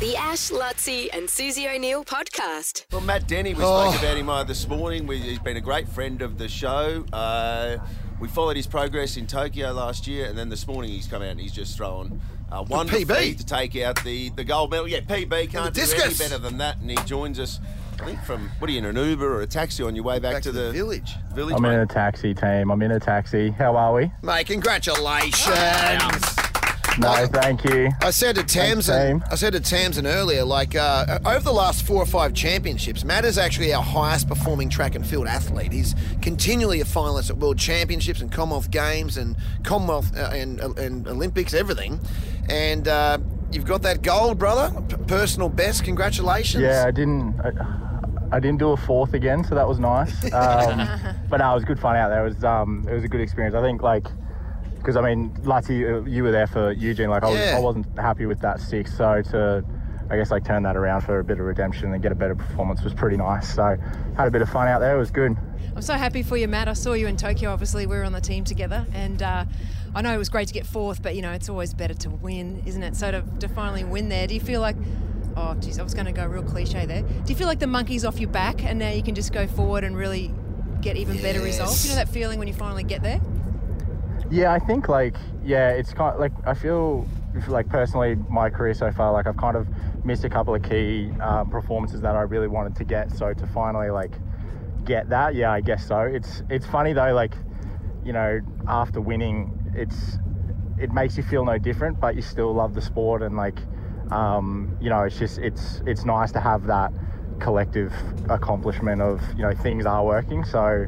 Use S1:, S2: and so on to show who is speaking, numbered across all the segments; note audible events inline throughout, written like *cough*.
S1: The Ash, Luttsy, and Susie O'Neill podcast.
S2: Well, Matt Denny, we
S3: Oh.
S2: spoke about him uh, this morning. We, he's been a great friend of the show. Uh, we followed his progress in Tokyo last year, and then this morning he's come out and he's just thrown uh, one
S3: PB.
S2: defeat to take out the, the gold medal. Yeah, PB can't do any
S3: discus.
S2: better than that. And he joins us, I think, from what are you in an Uber or a taxi on your way back,
S3: Back to the village.
S2: Village.
S4: I'm in a taxi team. I'm in a taxi. How are we?
S3: Mate, congratulations.
S4: No, thank you.
S3: I said to
S4: Thanks,
S3: Tamsin,
S4: team.
S3: I said to Tamsin earlier, like uh, over the last four or five championships, Matt is actually our highest performing track and field athlete. He's continually a finalist at World Championships and Commonwealth Games and Commonwealth uh, and, and Olympics, everything. And uh, you've got that gold, brother. P- personal best. Congratulations.
S4: Yeah, I didn't. I, I didn't do a fourth again, so that was nice. *laughs* Um, but no, it was good fun out there. It was um, it was a good experience. I think like because I mean, Lati, uh, you were there for Eugene. Like I, was,
S3: Yeah.
S4: I wasn't happy with that six, so to I guess like turn that around for a bit of redemption and get a better performance was pretty nice. So had a bit of fun out there. It was good.
S5: I'm so happy for you, Matt. I saw you in Tokyo. Obviously, we were on the team together, and uh, I know it was great to get fourth, but you know it's always better to win, isn't it? So to, to finally win there, do you feel like? Oh, geez, I was going to go real cliche there. Do you feel like the monkey's off your back, and now you can just go forward and really get even better results? You know that feeling when you finally get there?
S4: Yeah, I think like yeah, it's kind of like I feel like personally my career so far like I've kind of missed a couple of key uh, performances that I really wanted to get. So to finally like get that, yeah, I guess so. It's it's funny though, like you know after winning, it's it makes you feel no different, but you still love the sport and like um, you know it's just it's it's nice to have that collective accomplishment of you know things are working. So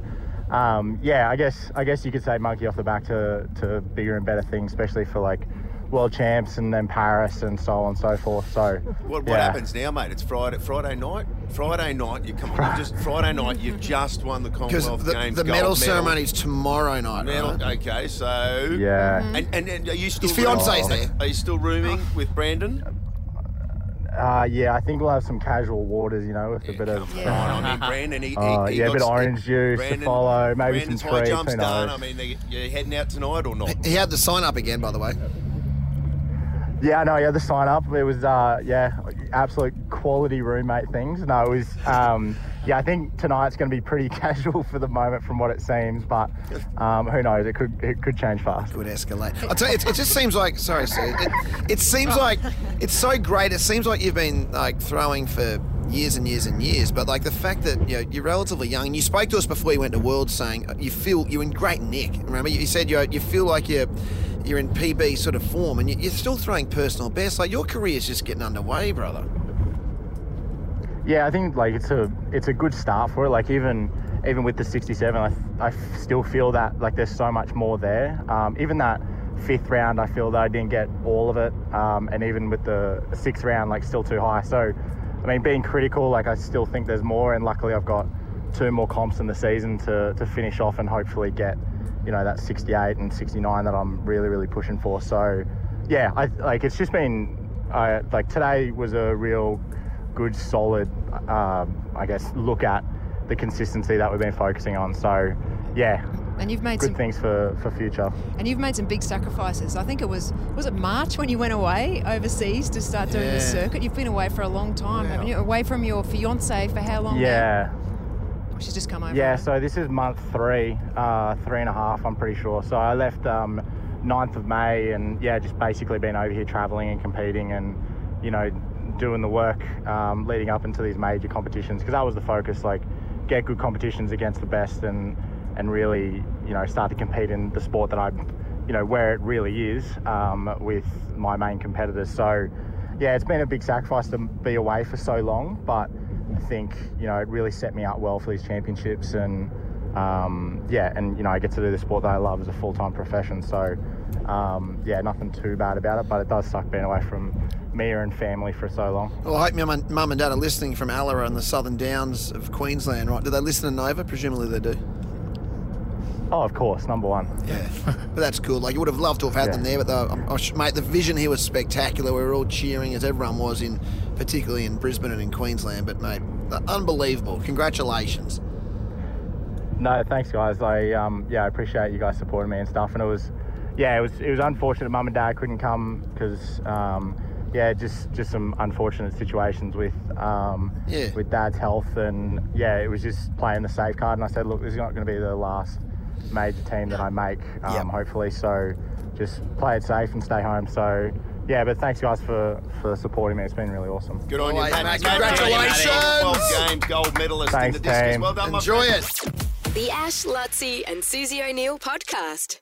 S4: um, yeah, I guess I guess you could say monkey off the back to, to bigger and better things, especially for like world champs and then Paris and so on and so forth. So
S2: What, what
S4: yeah.
S2: happens now, mate? It's Friday Friday night. Friday night, you come on, *laughs* just Friday night. You've just won the
S3: Because
S2: Commonwealth
S3: the,
S2: Games
S3: the
S2: gold
S3: medal ceremony is tomorrow night.
S2: Medal,
S3: right?
S2: okay, so
S4: Yeah.
S2: And, and, and are you still
S3: His fiance's
S2: rooming-
S3: there.
S2: Are you still rooming with Brandon?
S4: Uh, yeah. I think we'll have some casual waters, you know, with a bit of
S5: Yeah.
S2: I mean, *laughs* Brandon, he, he,
S4: Uh,
S2: he
S4: yeah, a bit of orange juice to follow, maybe
S2: Brandon's
S4: some
S2: high
S4: treats,
S2: jumps done. I mean, they- you're heading out tonight or not?
S3: He had to sign up again, by the way.
S4: Yeah, no, yeah, the sign up. It was, uh, yeah, absolute quality roommate things. No, it was, um, yeah, I think tonight's going to be pretty *laughs* casual for the moment from what it seems, but um, who knows? It could it could change fast.
S3: It would escalate. I tell you, it, it just seems like. Sorry, Sue. It, it seems like it's so great. It seems like you've been like throwing for years and years and years. But like the fact that you know, you're relatively young. and You spoke to us before you went to Worlds, saying you feel you're in great nick. Remember, you said you you feel like you're you're in PB sort of form, and you- you're still throwing personal best. Like your career's just getting underway, brother.
S4: Yeah, I think like it's a it's a good start for it. Like even even with the 67, I, I still feel that like there's so much more there. Um, even that fifth round, I feel that I didn't get all of it, um, and even with the sixth round, like still too high. So, I mean, being critical, like I still think there's more, and luckily I've got two more comps in the season to to finish off and hopefully get you know that 68 and 69 that I'm really really pushing for. So, yeah, I like it's just been I like today was a real good, solid, um, I guess, look at the consistency that we've been focusing on. So, yeah,
S5: And you've made
S4: good
S5: some
S4: things for, for future.
S5: and you've made some big sacrifices. I think it was was it March when you went away overseas to start doing
S3: Yeah.
S5: the circuit. You've been away for a long time, haven't you? Away from your fiance for how long? now? She's just come over.
S4: yeah. So this is month three, uh, three and a half, I'm pretty sure. So I left um, 9th of May, and yeah, just basically been over here traveling and competing, and you know, doing the work um, leading up into these major competitions because that was the focus. Like, get good competitions against the best, and and really, you know, start to compete in the sport that I, you know, where it really is um, with my main competitors. So, yeah, it's been a big sacrifice to be away for so long, but Think you know it really set me up well for these championships, and um, yeah, and you know I get to do the sport that I love as a full-time profession. So, um, yeah, nothing too bad about it, but it does suck being away from Mia and family for so long.
S3: Well, I hope your mum and dad are listening from Allora and the Southern Downs of Queensland, right? Do they listen to Nova? Presumably they do.
S4: Oh, of course, number one.
S3: Yeah, *laughs* but that's cool. Like you would have loved to have had
S4: Yeah.
S3: them there, but the, sh- mate, the vision here was spectacular. We were all cheering as everyone was in, particularly in Brisbane and in Queensland. But mate, unbelievable! Congratulations.
S4: No, thanks, guys. I um, yeah, I appreciate you guys supporting me and stuff. And it was, yeah, it was it was unfortunate. Mum and Dad couldn't come because um, yeah, just just some unfortunate situations with um,
S3: Yeah.
S4: with Dad's health, and yeah, it was just playing the safe card. And I said, look, this is not going to be the last major team that I make, um,
S3: Yep.
S4: hopefully. So just play it safe and stay home. So yeah, but thanks guys for for supporting me. It's been really awesome.
S2: Good on
S3: Always,
S2: you,
S3: mate.
S2: Matt.
S3: Congratulations.
S2: Twelve games, gold medalist
S4: Thanks,
S2: in the discus.
S4: team.
S2: Well done, my
S3: Enjoy
S2: friend.
S3: it.
S1: The Ash, Luttsy, and Susie O'Neill podcast.